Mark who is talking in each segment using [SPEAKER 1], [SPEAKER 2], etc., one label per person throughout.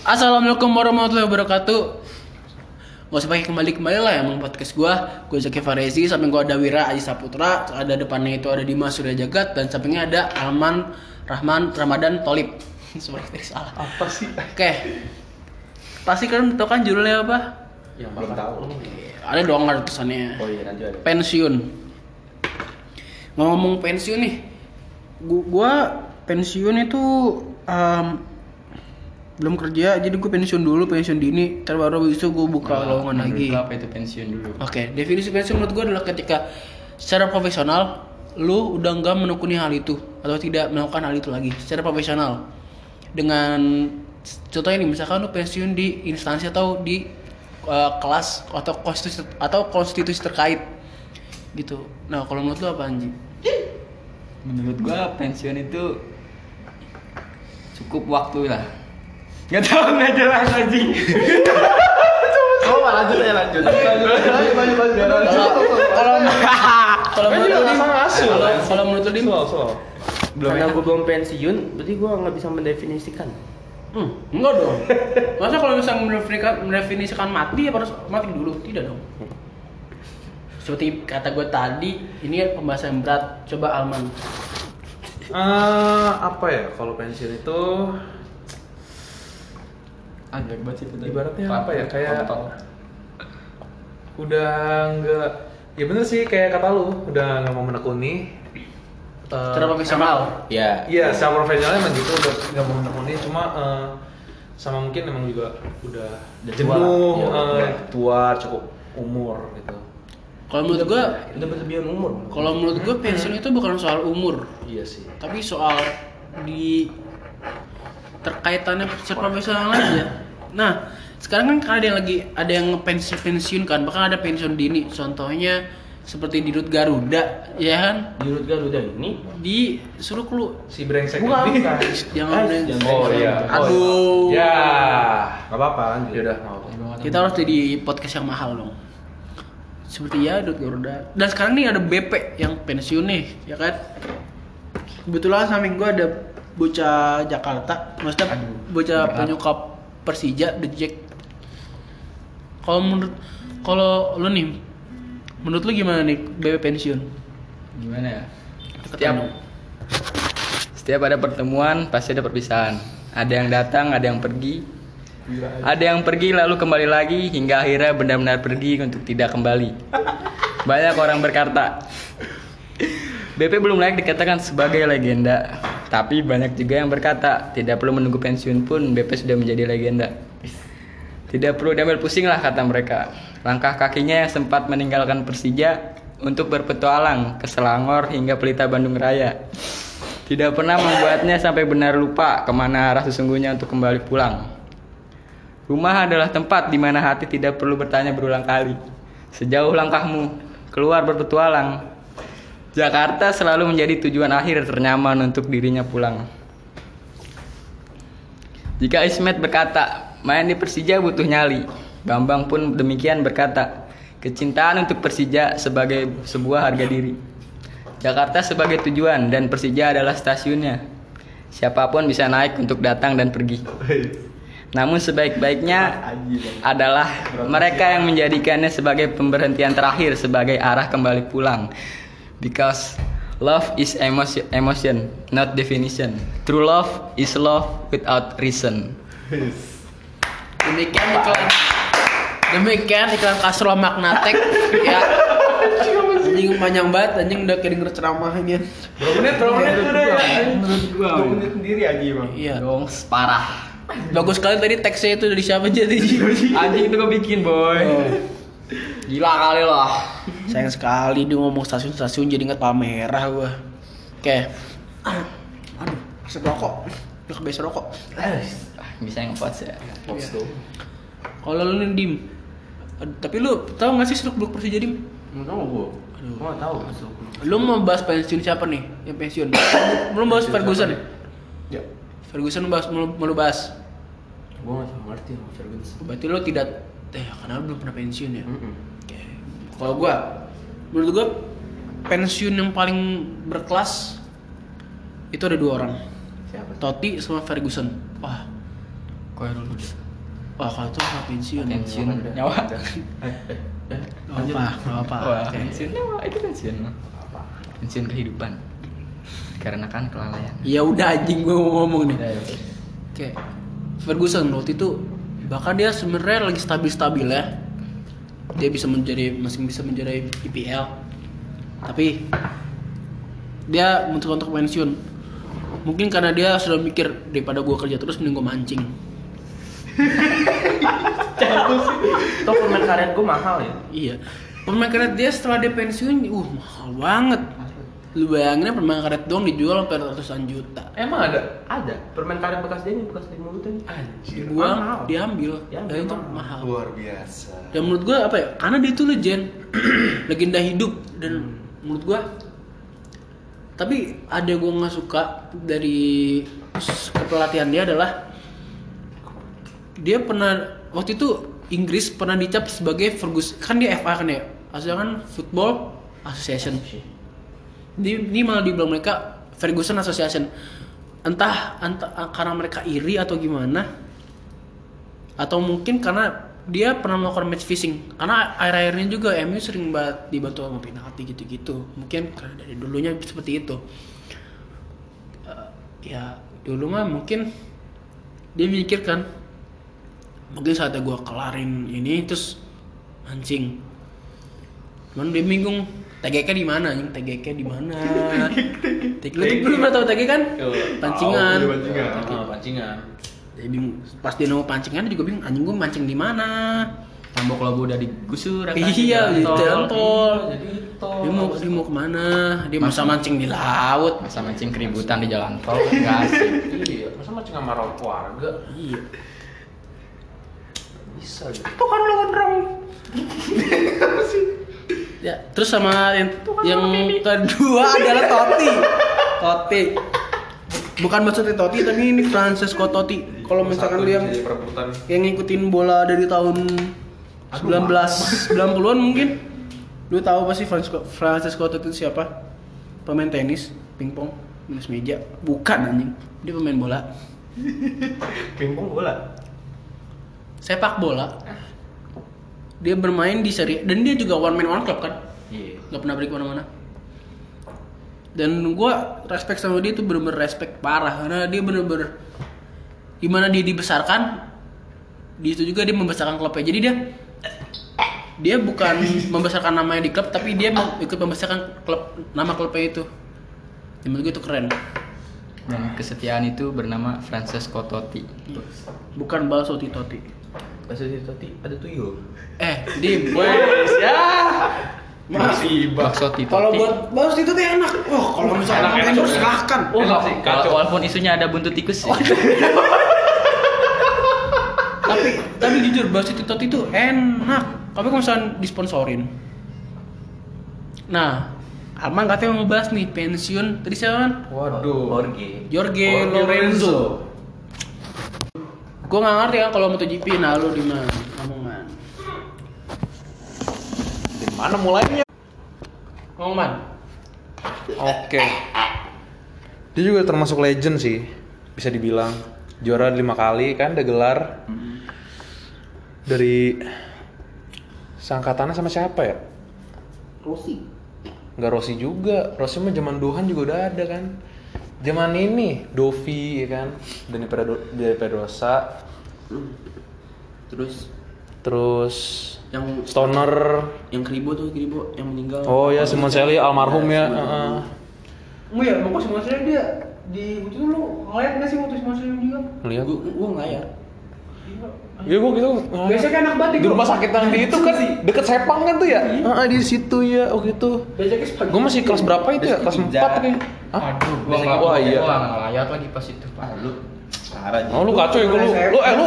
[SPEAKER 1] Assalamualaikum warahmatullahi wabarakatuh. Gak usah pakai kembali kembali lah emang podcast gua. Gue Zaki Farezi, samping gua ada Wira Aji Saputra, ada depannya itu ada Dimas Surya Jagat dan sampingnya ada Alman Rahman Ramadan Tolib. Tadi salah.
[SPEAKER 2] Apa sih?
[SPEAKER 1] Oke. Pasti kalian tahu kan judulnya apa?
[SPEAKER 2] Yang belum tahu.
[SPEAKER 1] Ada dong ada tulisannya.
[SPEAKER 2] Oh iya nanti ada.
[SPEAKER 1] Pensiun. Ngomong pensiun nih, gu- gua pensiun itu em, belum kerja, jadi gue pensiun dulu, pensiun dini, ntar baru itu gue buka lowongan lagi.
[SPEAKER 3] Apa itu pensiun dulu?
[SPEAKER 1] Oke, definisi pensiun menurut gue adalah ketika secara profesional lu udah nggak menekuni hal itu atau tidak melakukan hal itu lagi secara profesional dengan contohnya nih misalkan lu pensiun di instansi atau di uh, kelas atau konstitusi atau konstitusi terkait gitu. Nah kalau menurut lu apa Anji?
[SPEAKER 3] Menurut gua pensiun itu cukup waktu lah. Gak tau nggak jelas anjing.
[SPEAKER 2] Oh lanjut ya lanjut. Lanjut lanjut lanjut.
[SPEAKER 1] Kalau kalau
[SPEAKER 2] Kan
[SPEAKER 1] menurut lu kalau kalau menurut lu Dim,
[SPEAKER 2] Soal soal.
[SPEAKER 4] Karena gue belum pensiun, berarti gue nggak bisa mendefinisikan.
[SPEAKER 1] Hmm, enggak dong. Masa kalau misalnya mendefinisikan, mendefinisikan mati ya harus mati dulu? Tidak dong. Seperti kata gue tadi, ini pembahasan yang berat. Coba Alman.
[SPEAKER 2] Eh, apa ya kalau pensiun itu
[SPEAKER 3] Ada banget sih itu.
[SPEAKER 2] ibaratnya apa ya kayak
[SPEAKER 3] Kontol.
[SPEAKER 2] udah nggak ya bener sih kayak kata lu udah nggak mau menekuni eh,
[SPEAKER 1] Secara profesional.
[SPEAKER 4] Ya.
[SPEAKER 2] Iya, secara profesionalnya emang gitu udah nggak mau menekuni, cuma eh, sama mungkin emang juga udah
[SPEAKER 4] Udah tua
[SPEAKER 2] jenuh.
[SPEAKER 4] Iya,
[SPEAKER 2] eh,
[SPEAKER 4] iya.
[SPEAKER 2] tua cukup umur gitu.
[SPEAKER 1] Kalau menurut gue,
[SPEAKER 4] udah berlebihan umur.
[SPEAKER 1] kalau menurut gue pensiun itu bukan soal umur,
[SPEAKER 2] Iya sih.
[SPEAKER 1] tapi soal di terkaitannya secara profesional aja. Nah, sekarang kan ada yang lagi ada yang pensiun pensiun kan, bahkan ada pensiun dini. Contohnya seperti di Rut Garuda, ya kan?
[SPEAKER 4] Di Rut Garuda ini
[SPEAKER 1] Disuruh kelu
[SPEAKER 2] Si brengsek
[SPEAKER 4] Bukan,
[SPEAKER 2] ini.
[SPEAKER 4] bukan.
[SPEAKER 1] jangan
[SPEAKER 4] Eh,
[SPEAKER 1] brengsek.
[SPEAKER 2] Oh iya.
[SPEAKER 1] Aduh.
[SPEAKER 2] Ya. Gak apa-apa lanjut. Ya udah, nggak apa-apa.
[SPEAKER 1] Kita harus jadi podcast yang mahal dong. Seperti ya Dut Garuda. Dan sekarang nih ada BP yang pensiun nih, ya kan? Kebetulan samping gua ada bocah Jakarta, maksudnya
[SPEAKER 3] Aduh,
[SPEAKER 1] bocah penyuka Persija, The Jack. Kalau menurut kalau lu nih, menurut lu gimana nih BP pensiun?
[SPEAKER 3] Gimana ya? Setiap setiap ada pertemuan pasti ada perpisahan. Ada yang datang, ada yang pergi. Ada yang pergi lalu kembali lagi hingga akhirnya benar-benar pergi untuk tidak kembali. Banyak orang berkata, BP belum layak dikatakan sebagai legenda. Tapi banyak juga yang berkata, tidak perlu menunggu pensiun pun BP sudah menjadi legenda. Tidak perlu diambil pusing lah kata mereka. Langkah kakinya yang sempat meninggalkan Persija untuk berpetualang ke Selangor hingga Pelita Bandung Raya. Tidak pernah membuatnya sampai benar lupa ke mana arah sesungguhnya untuk kembali pulang. Rumah adalah tempat di mana hati tidak perlu bertanya berulang kali. Sejauh langkahmu keluar berpetualang, Jakarta selalu menjadi tujuan akhir ternyaman untuk dirinya pulang. Jika Ismet berkata, main di Persija butuh nyali. Bambang pun demikian berkata, kecintaan untuk Persija sebagai sebuah harga diri. Jakarta sebagai tujuan dan Persija adalah stasiunnya. Siapa pun bisa naik untuk datang dan pergi. Namun sebaik-baiknya adalah mereka yang menjadikannya sebagai pemberhentian terakhir sebagai arah kembali pulang. Because love is emotion, emotion, not definition. True love is love without reason.
[SPEAKER 1] Demikian iklan Demikian iklan Kasro Magnatek ya. Anjing panjang banget, anjing udah kayak denger ceramahnya.
[SPEAKER 2] Berapa menit? Berapa menit udah ya?
[SPEAKER 3] Menurut gua,
[SPEAKER 2] Dua menit sendiri aja bang.
[SPEAKER 1] Iya.
[SPEAKER 3] dong parah.
[SPEAKER 1] Bagus sekali tadi teksnya itu dari siapa aja tadi.
[SPEAKER 3] Anjing itu gue bikin boy. Gila kali loh.
[SPEAKER 1] Sayang sekali dia ngomong stasiun-stasiun jadi inget Palmerah gua. Oke. Aduh, asap rokok. Udah kebiasa rokok.
[SPEAKER 3] Ah, Bisa ngepost ya.
[SPEAKER 2] Post tuh.
[SPEAKER 1] Kalau lu nih Dim. Tapi lu tahu gak sih seluk beluk Persija Dim?
[SPEAKER 4] Nggak tahu gue.
[SPEAKER 1] Aduh.
[SPEAKER 4] Gue nggak tahu.
[SPEAKER 1] Lu mau bahas pensiun siapa nih? Yang pensiun. Belum bahas Ferguson ya?
[SPEAKER 2] Ya.
[SPEAKER 1] Ferguson bahas mau, mau lu bahas.
[SPEAKER 4] Gue nggak tahu ngerti sama Ferguson.
[SPEAKER 1] Berarti lu tidak eh karena lu belum pernah pensiun ya. Kalau gua menurut gua pensiun yang paling berkelas itu ada dua orang.
[SPEAKER 4] Siapa?
[SPEAKER 1] Totti sama Ferguson. Wah.
[SPEAKER 3] Koirul Huda.
[SPEAKER 1] Wah kalau itu nggak pensiun.
[SPEAKER 3] Pensiun nyawa.
[SPEAKER 1] Nggak apa, apa. Oke.
[SPEAKER 3] pensiun nyawa itu pensiun. Pensiun kehidupan. Karena kan kelalaian.
[SPEAKER 1] Ya udah anjing gue mau ngomong nih.
[SPEAKER 3] Ya.
[SPEAKER 1] Kayak Ferguson waktu itu bahkan dia sebenarnya lagi stabil-stabil ya. Dia bisa menjadi masih bisa menjadi IPL. Tapi dia untuk untuk pensiun. Mungkin karena dia sudah mikir daripada gua kerja terus mending gua mancing.
[SPEAKER 4] Itu permen karet gue mahal ya.
[SPEAKER 1] Iya. Permen karet dia setelah dia pensiun, uh mahal banget. Lu bayangin permen karet doang dijual sampai ratusan juta.
[SPEAKER 2] Emang ada?
[SPEAKER 4] Ada. Permen karet bekas dia ini bekas di mulut ini.
[SPEAKER 2] Anjir.
[SPEAKER 1] Dibuang,
[SPEAKER 4] Mahal.
[SPEAKER 1] diambil, dan itu
[SPEAKER 4] mahal.
[SPEAKER 1] mahal.
[SPEAKER 5] Luar biasa.
[SPEAKER 1] Dan menurut gua apa ya? Karena dia tuh legend, legenda hidup dan menurut gua tapi ada gua nggak suka dari kepelatihan dia adalah dia pernah waktu itu Inggris pernah dicap sebagai Fergus kan dia FA kan ya aslinya kan Football Association ini, ini malah dibilang mereka Ferguson Association. Entah entah karena mereka iri atau gimana atau mungkin karena dia pernah melakukan match fishing. Karena akhir-akhirnya juga MU sering banget dibantu sama penalti gitu-gitu. Mungkin karena dari dulunya seperti itu. Eh, ya dulu mah mungkin dia mikirkan mungkin saatnya gua kelarin ini terus mancing cuman dia bingung TGK di mana anjing? TGK di mana? Lu belum pernah tahu TGK kan? Pancingan.
[SPEAKER 5] iya, pancingan.
[SPEAKER 2] Pancingan.
[SPEAKER 1] dia bingung. Pas dia nemu pancingan dia juga bingung anjing gua mancing di mana?
[SPEAKER 3] Tambok lobo udah digusur ya kan?
[SPEAKER 1] iya di
[SPEAKER 3] Jalan
[SPEAKER 1] tol.
[SPEAKER 2] Jadi tol.
[SPEAKER 1] dia mau dia mau ke mana? Dia masa mancing di laut.
[SPEAKER 3] Masa mancing keributan di jalan tol kan nggak asik.
[SPEAKER 2] Iya, masa mancing sama orang keluarga?
[SPEAKER 1] iya.
[SPEAKER 2] Bisa gitu.
[SPEAKER 1] itu kan lu gondrong ya terus sama yang, yang kedua adalah Totti Totti bukan maksudnya Totti tapi ini Francesco Totti. Kalau misalkan lu yang yang ngikutin bola dari tahun 1990-an mungkin. Lu tahu pasti Francesco Francesco Totti itu siapa? Pemain tenis pingpong tenis meja. Bukan anjing. Dia pemain bola.
[SPEAKER 4] Pingpong bola.
[SPEAKER 1] sepak bola dia bermain di seri dan dia juga one man one club kan?
[SPEAKER 2] Iya.
[SPEAKER 1] nggak pernah pergi ke mana-mana. Dan gua respect sama dia tuh bener-bener respect parah karena dia bener-bener gimana dia dibesarkan di situ juga dia membesarkan klubnya. Jadi dia dia bukan membesarkan namanya di klub tapi dia ikut membesarkan klub nama klubnya itu. Ya, menurut gue itu keren.
[SPEAKER 3] Dan kesetiaan itu bernama Francesco Totti.
[SPEAKER 1] bukan Balso Titoti
[SPEAKER 4] Bahasa di tadi ada tuyul.
[SPEAKER 1] eh di wes ya Mas,
[SPEAKER 3] Bakso Totti.
[SPEAKER 1] kalau buat Balso Titoti enak wah kalau misalnya
[SPEAKER 2] Enak,
[SPEAKER 1] enak,
[SPEAKER 2] enak, enak.
[SPEAKER 1] silahkan
[SPEAKER 2] Oh, enak sih, kacau.
[SPEAKER 3] Wala- Walaupun isunya ada buntut tikus sih.
[SPEAKER 1] tapi tapi jujur Balso Titoti itu enak tapi kalau misalnya disponsorin nah Arman katanya mau ngebahas nih pensiun tadi siapa kan
[SPEAKER 2] Waduh.
[SPEAKER 1] Jorge
[SPEAKER 4] Jorge.
[SPEAKER 2] Jorge
[SPEAKER 1] Lorenzo gue nggak ngerti kan kalau MotoGP nah lu di mana ngomongan
[SPEAKER 2] Di mana mulainya?
[SPEAKER 1] ngomongan
[SPEAKER 2] Oke. Dia juga termasuk legend sih, bisa dibilang. Juara lima kali kan, udah gelar. Dari sangkatannya sama siapa ya?
[SPEAKER 1] Rossi
[SPEAKER 2] Nggak Rossi juga. Rossi mah zaman Dohan juga udah ada kan. Zaman ini Dovi ya kan, Dani Pedrosa,
[SPEAKER 1] terus
[SPEAKER 2] terus
[SPEAKER 1] yang
[SPEAKER 2] Stoner.
[SPEAKER 1] yang kribo tuh kribo yang meninggal
[SPEAKER 2] Oh ya Simon Selly almarhum ya. heeh.
[SPEAKER 1] Oh iya, mau Simon Selly dia di itu lu ngeliat nggak sih waktu Simon Selly meninggal?
[SPEAKER 2] Lihat.
[SPEAKER 1] Gua gua ngeliat.
[SPEAKER 2] Ya gua gitu.
[SPEAKER 1] Biasanya kan anak batik
[SPEAKER 2] di rumah sakit yang di itu kan deket Sepang kan tuh ya? Heeh, di situ ya. Oh gitu. Gue masih kelas berapa itu ya? Kelas 4 kayaknya. Hah?
[SPEAKER 3] Aduh, gua
[SPEAKER 2] Biasanya-
[SPEAKER 3] nggak
[SPEAKER 2] Wah iya.
[SPEAKER 3] Gua nggak ngeliat lagi pas itu. Pak.
[SPEAKER 4] Lu parah
[SPEAKER 2] Oh lu kacau ya lu. Lu eh lu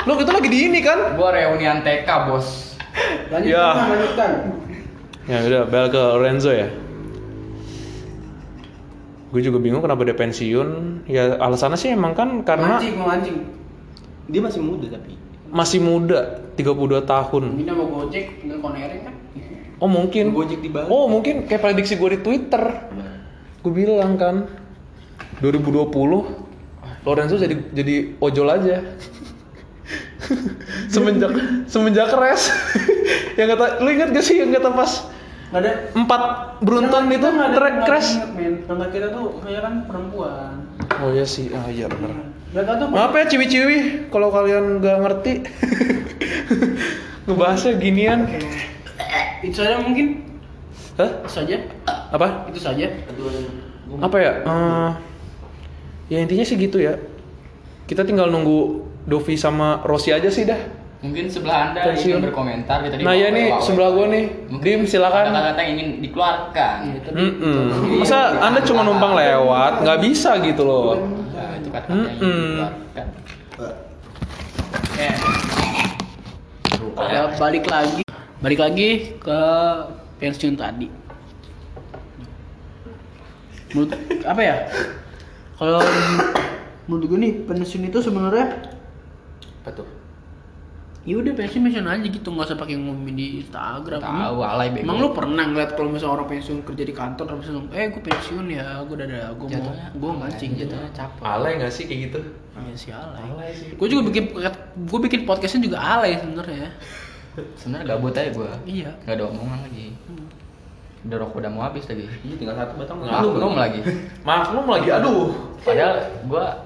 [SPEAKER 2] lu, itu lagi di ini kan?
[SPEAKER 3] Gua reunian TK, Bos.
[SPEAKER 1] Lanjutkan,
[SPEAKER 2] Ya.
[SPEAKER 1] lanjutkan.
[SPEAKER 2] Ya udah bel ke Lorenzo ya. Gue juga bingung kenapa dia pensiun. Ya alasannya sih emang kan karena
[SPEAKER 1] Mancing, mau mancing.
[SPEAKER 4] Dia masih muda tapi.
[SPEAKER 2] masih muda, 32 tahun.
[SPEAKER 1] Ini mau gojek, tinggal konering kan?
[SPEAKER 2] Oh mungkin.
[SPEAKER 4] Gojek di Bali.
[SPEAKER 2] Oh mungkin kayak prediksi gue di Twitter. Gue bilang kan 2020 Lorenzo jadi jadi ojol aja. semenjak semenjak res yang kata lu ingat gak sih yang kata pas
[SPEAKER 1] Nggak ada
[SPEAKER 2] empat beruntun itu tra- crash
[SPEAKER 1] Tangga kita tuh kayak kan perempuan.
[SPEAKER 2] oh iya sih ah iya bener
[SPEAKER 1] Ya kan tuh
[SPEAKER 2] maaf ya ciwi-ciwi kalau kalian nggak ngerti ngebahasnya ginian
[SPEAKER 1] itu saja mungkin.
[SPEAKER 2] Hah?
[SPEAKER 1] Itu saja.
[SPEAKER 2] apa
[SPEAKER 1] Itu saja.
[SPEAKER 2] apa ya Eh, ya intinya sih gitu ya kita tinggal nunggu Dovi sama Rossi aja sih dah
[SPEAKER 3] Mungkin sebelah anda
[SPEAKER 2] Pensiun.
[SPEAKER 3] ingin berkomentar kita
[SPEAKER 2] nah ya nih sebelah gua nih
[SPEAKER 3] Mungkin
[SPEAKER 2] Dim silakan
[SPEAKER 3] Kata-kata yang ingin dikeluarkan.
[SPEAKER 1] Iya, tapi
[SPEAKER 2] Mm-mm. Masa anda cuma numpang lewat nggak bisa gitu loh
[SPEAKER 3] Nah, itu kata-kata yang dikeluarkan.
[SPEAKER 1] ya balik lagi. Balik lagi ke pensiun tadi. Menurut apa ya? Kalau menurut gue nih pensiun itu sebenarnya
[SPEAKER 2] apa tuh
[SPEAKER 1] ya udah pensiun pensiun aja gitu nggak usah pakai ngomongin di Instagram
[SPEAKER 3] Tahu alay bego.
[SPEAKER 1] emang lu pernah ngeliat kalau misalnya orang pensiun kerja di kantor terus langsung eh gue pensiun ya gue udah ada gue mau gue mancing gitu
[SPEAKER 3] capek.
[SPEAKER 2] alay nggak sih kayak gitu
[SPEAKER 1] ya si alay
[SPEAKER 2] Alay sih.
[SPEAKER 1] gue juga bikin gue bikin podcastnya juga alay sebenarnya
[SPEAKER 3] Sebenarnya gabut aja gua.
[SPEAKER 1] iya
[SPEAKER 3] Gak ada omongan lagi. Udah rokok udah mau habis lagi.
[SPEAKER 4] Iya, tinggal satu batang.
[SPEAKER 3] Maklum lagi.
[SPEAKER 2] maklum lagi aduh
[SPEAKER 3] Padahal gua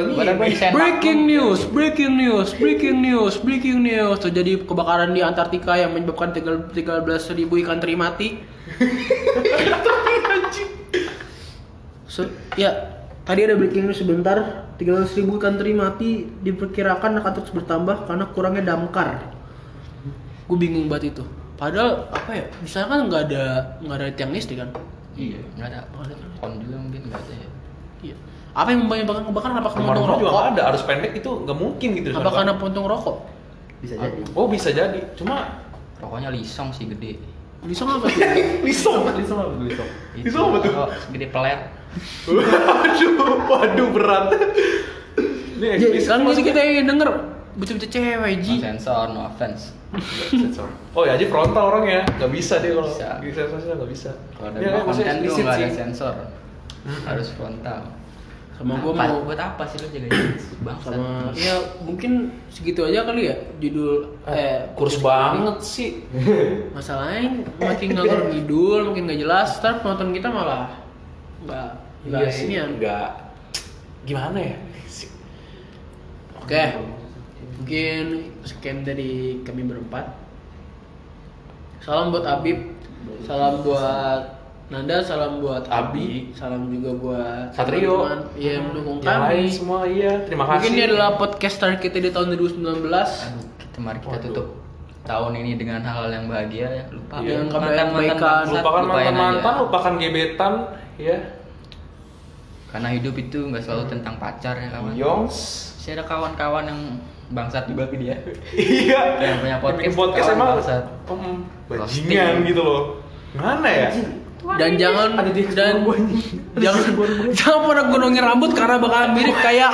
[SPEAKER 2] ini.
[SPEAKER 3] nyisain
[SPEAKER 1] Breaking news, breaking news, breaking news, breaking news. Terjadi kebakaran di Antartika yang menyebabkan 13 ribu ikan teri mati. So, ya, tadi ada breaking news sebentar. 13 ribu ikan teri mati diperkirakan akan terus bertambah karena kurangnya damkar. Gue bingung banget itu. Padahal apa ya? Di sana kan nggak ada nggak ada tiang listrik kan?
[SPEAKER 3] Iya, enggak ada. Juga mungkin enggak ada ya.
[SPEAKER 1] Iya. Apa yang menyebabkan kebakaran? Apa karena puntung
[SPEAKER 2] juga
[SPEAKER 1] rokok?
[SPEAKER 2] nggak ada arus pendek itu nggak mungkin gitu
[SPEAKER 1] Apa karena puntung rokok?
[SPEAKER 4] Bisa jadi.
[SPEAKER 2] oh bisa jadi cuma
[SPEAKER 3] Rokoknya lisong sih gede.
[SPEAKER 1] Lisong apa sih?
[SPEAKER 2] lisong
[SPEAKER 4] Lisong apa lisong?
[SPEAKER 3] Itu
[SPEAKER 2] Lisong apa tuh?
[SPEAKER 3] segede peler.
[SPEAKER 2] waduh waduh berat ini
[SPEAKER 1] Ya,
[SPEAKER 2] eksplisit
[SPEAKER 1] kan
[SPEAKER 2] mas.
[SPEAKER 1] mesti kita yang denger bocah-bocah cewek
[SPEAKER 3] No
[SPEAKER 1] ji.
[SPEAKER 3] sensor, no offense.
[SPEAKER 2] Sensor. oh ya aja frontal orangnya nggak bisa dia kalau
[SPEAKER 3] Bisa.
[SPEAKER 2] di sensornya nggak bisa
[SPEAKER 3] Kalau ada
[SPEAKER 2] Ya,
[SPEAKER 3] konten tuh nggak ada sensor. Harus frontal.
[SPEAKER 1] Sama
[SPEAKER 3] Apa-
[SPEAKER 1] mau
[SPEAKER 3] buat apa sih lo jaga bangsa?
[SPEAKER 1] sama ya mungkin segitu aja kali ya judul eh
[SPEAKER 2] kurs banget sih.
[SPEAKER 1] Masalahnya makin ngalor ngidul makin nggak jelas ntar penonton kita malah nggak nggak
[SPEAKER 2] iya sih
[SPEAKER 1] inian.
[SPEAKER 2] nggak gimana ya?
[SPEAKER 1] Oke mungkin sekian dari kami berempat. Salam buat Abib salam buat Nanda salam buat Abi
[SPEAKER 2] Abi.
[SPEAKER 1] salam juga buat
[SPEAKER 2] Satrio.
[SPEAKER 1] teman-teman yang mendukung
[SPEAKER 2] yang lain
[SPEAKER 1] kami
[SPEAKER 2] semua iya terima kasih
[SPEAKER 1] Mungkin ini adalah podcast terakhir kita di tahun 2019
[SPEAKER 3] Aduh, kita mari kita
[SPEAKER 2] Waduh.
[SPEAKER 3] tutup tahun ini dengan hal yang bahagia ya. Lupa
[SPEAKER 1] Dengan
[SPEAKER 3] mantan-mantan
[SPEAKER 1] kebaikan.
[SPEAKER 3] bangsat,
[SPEAKER 2] lupakan mantan mantan lupakan gebetan ya
[SPEAKER 3] Karena hidup itu nggak selalu tentang pacar ya kawan.
[SPEAKER 2] Yongs
[SPEAKER 3] Masih ada kawan-kawan yang bangsat juga ke dia.
[SPEAKER 2] iya
[SPEAKER 3] Yang punya podcast,
[SPEAKER 2] podcast
[SPEAKER 3] kawan
[SPEAKER 2] emang
[SPEAKER 3] bangsat.
[SPEAKER 2] bajingan gitu loh mana ya
[SPEAKER 1] dan jangan
[SPEAKER 4] Ada di
[SPEAKER 1] dan jangan jangan pernah gunungin rambut karena bakalan mirip kayak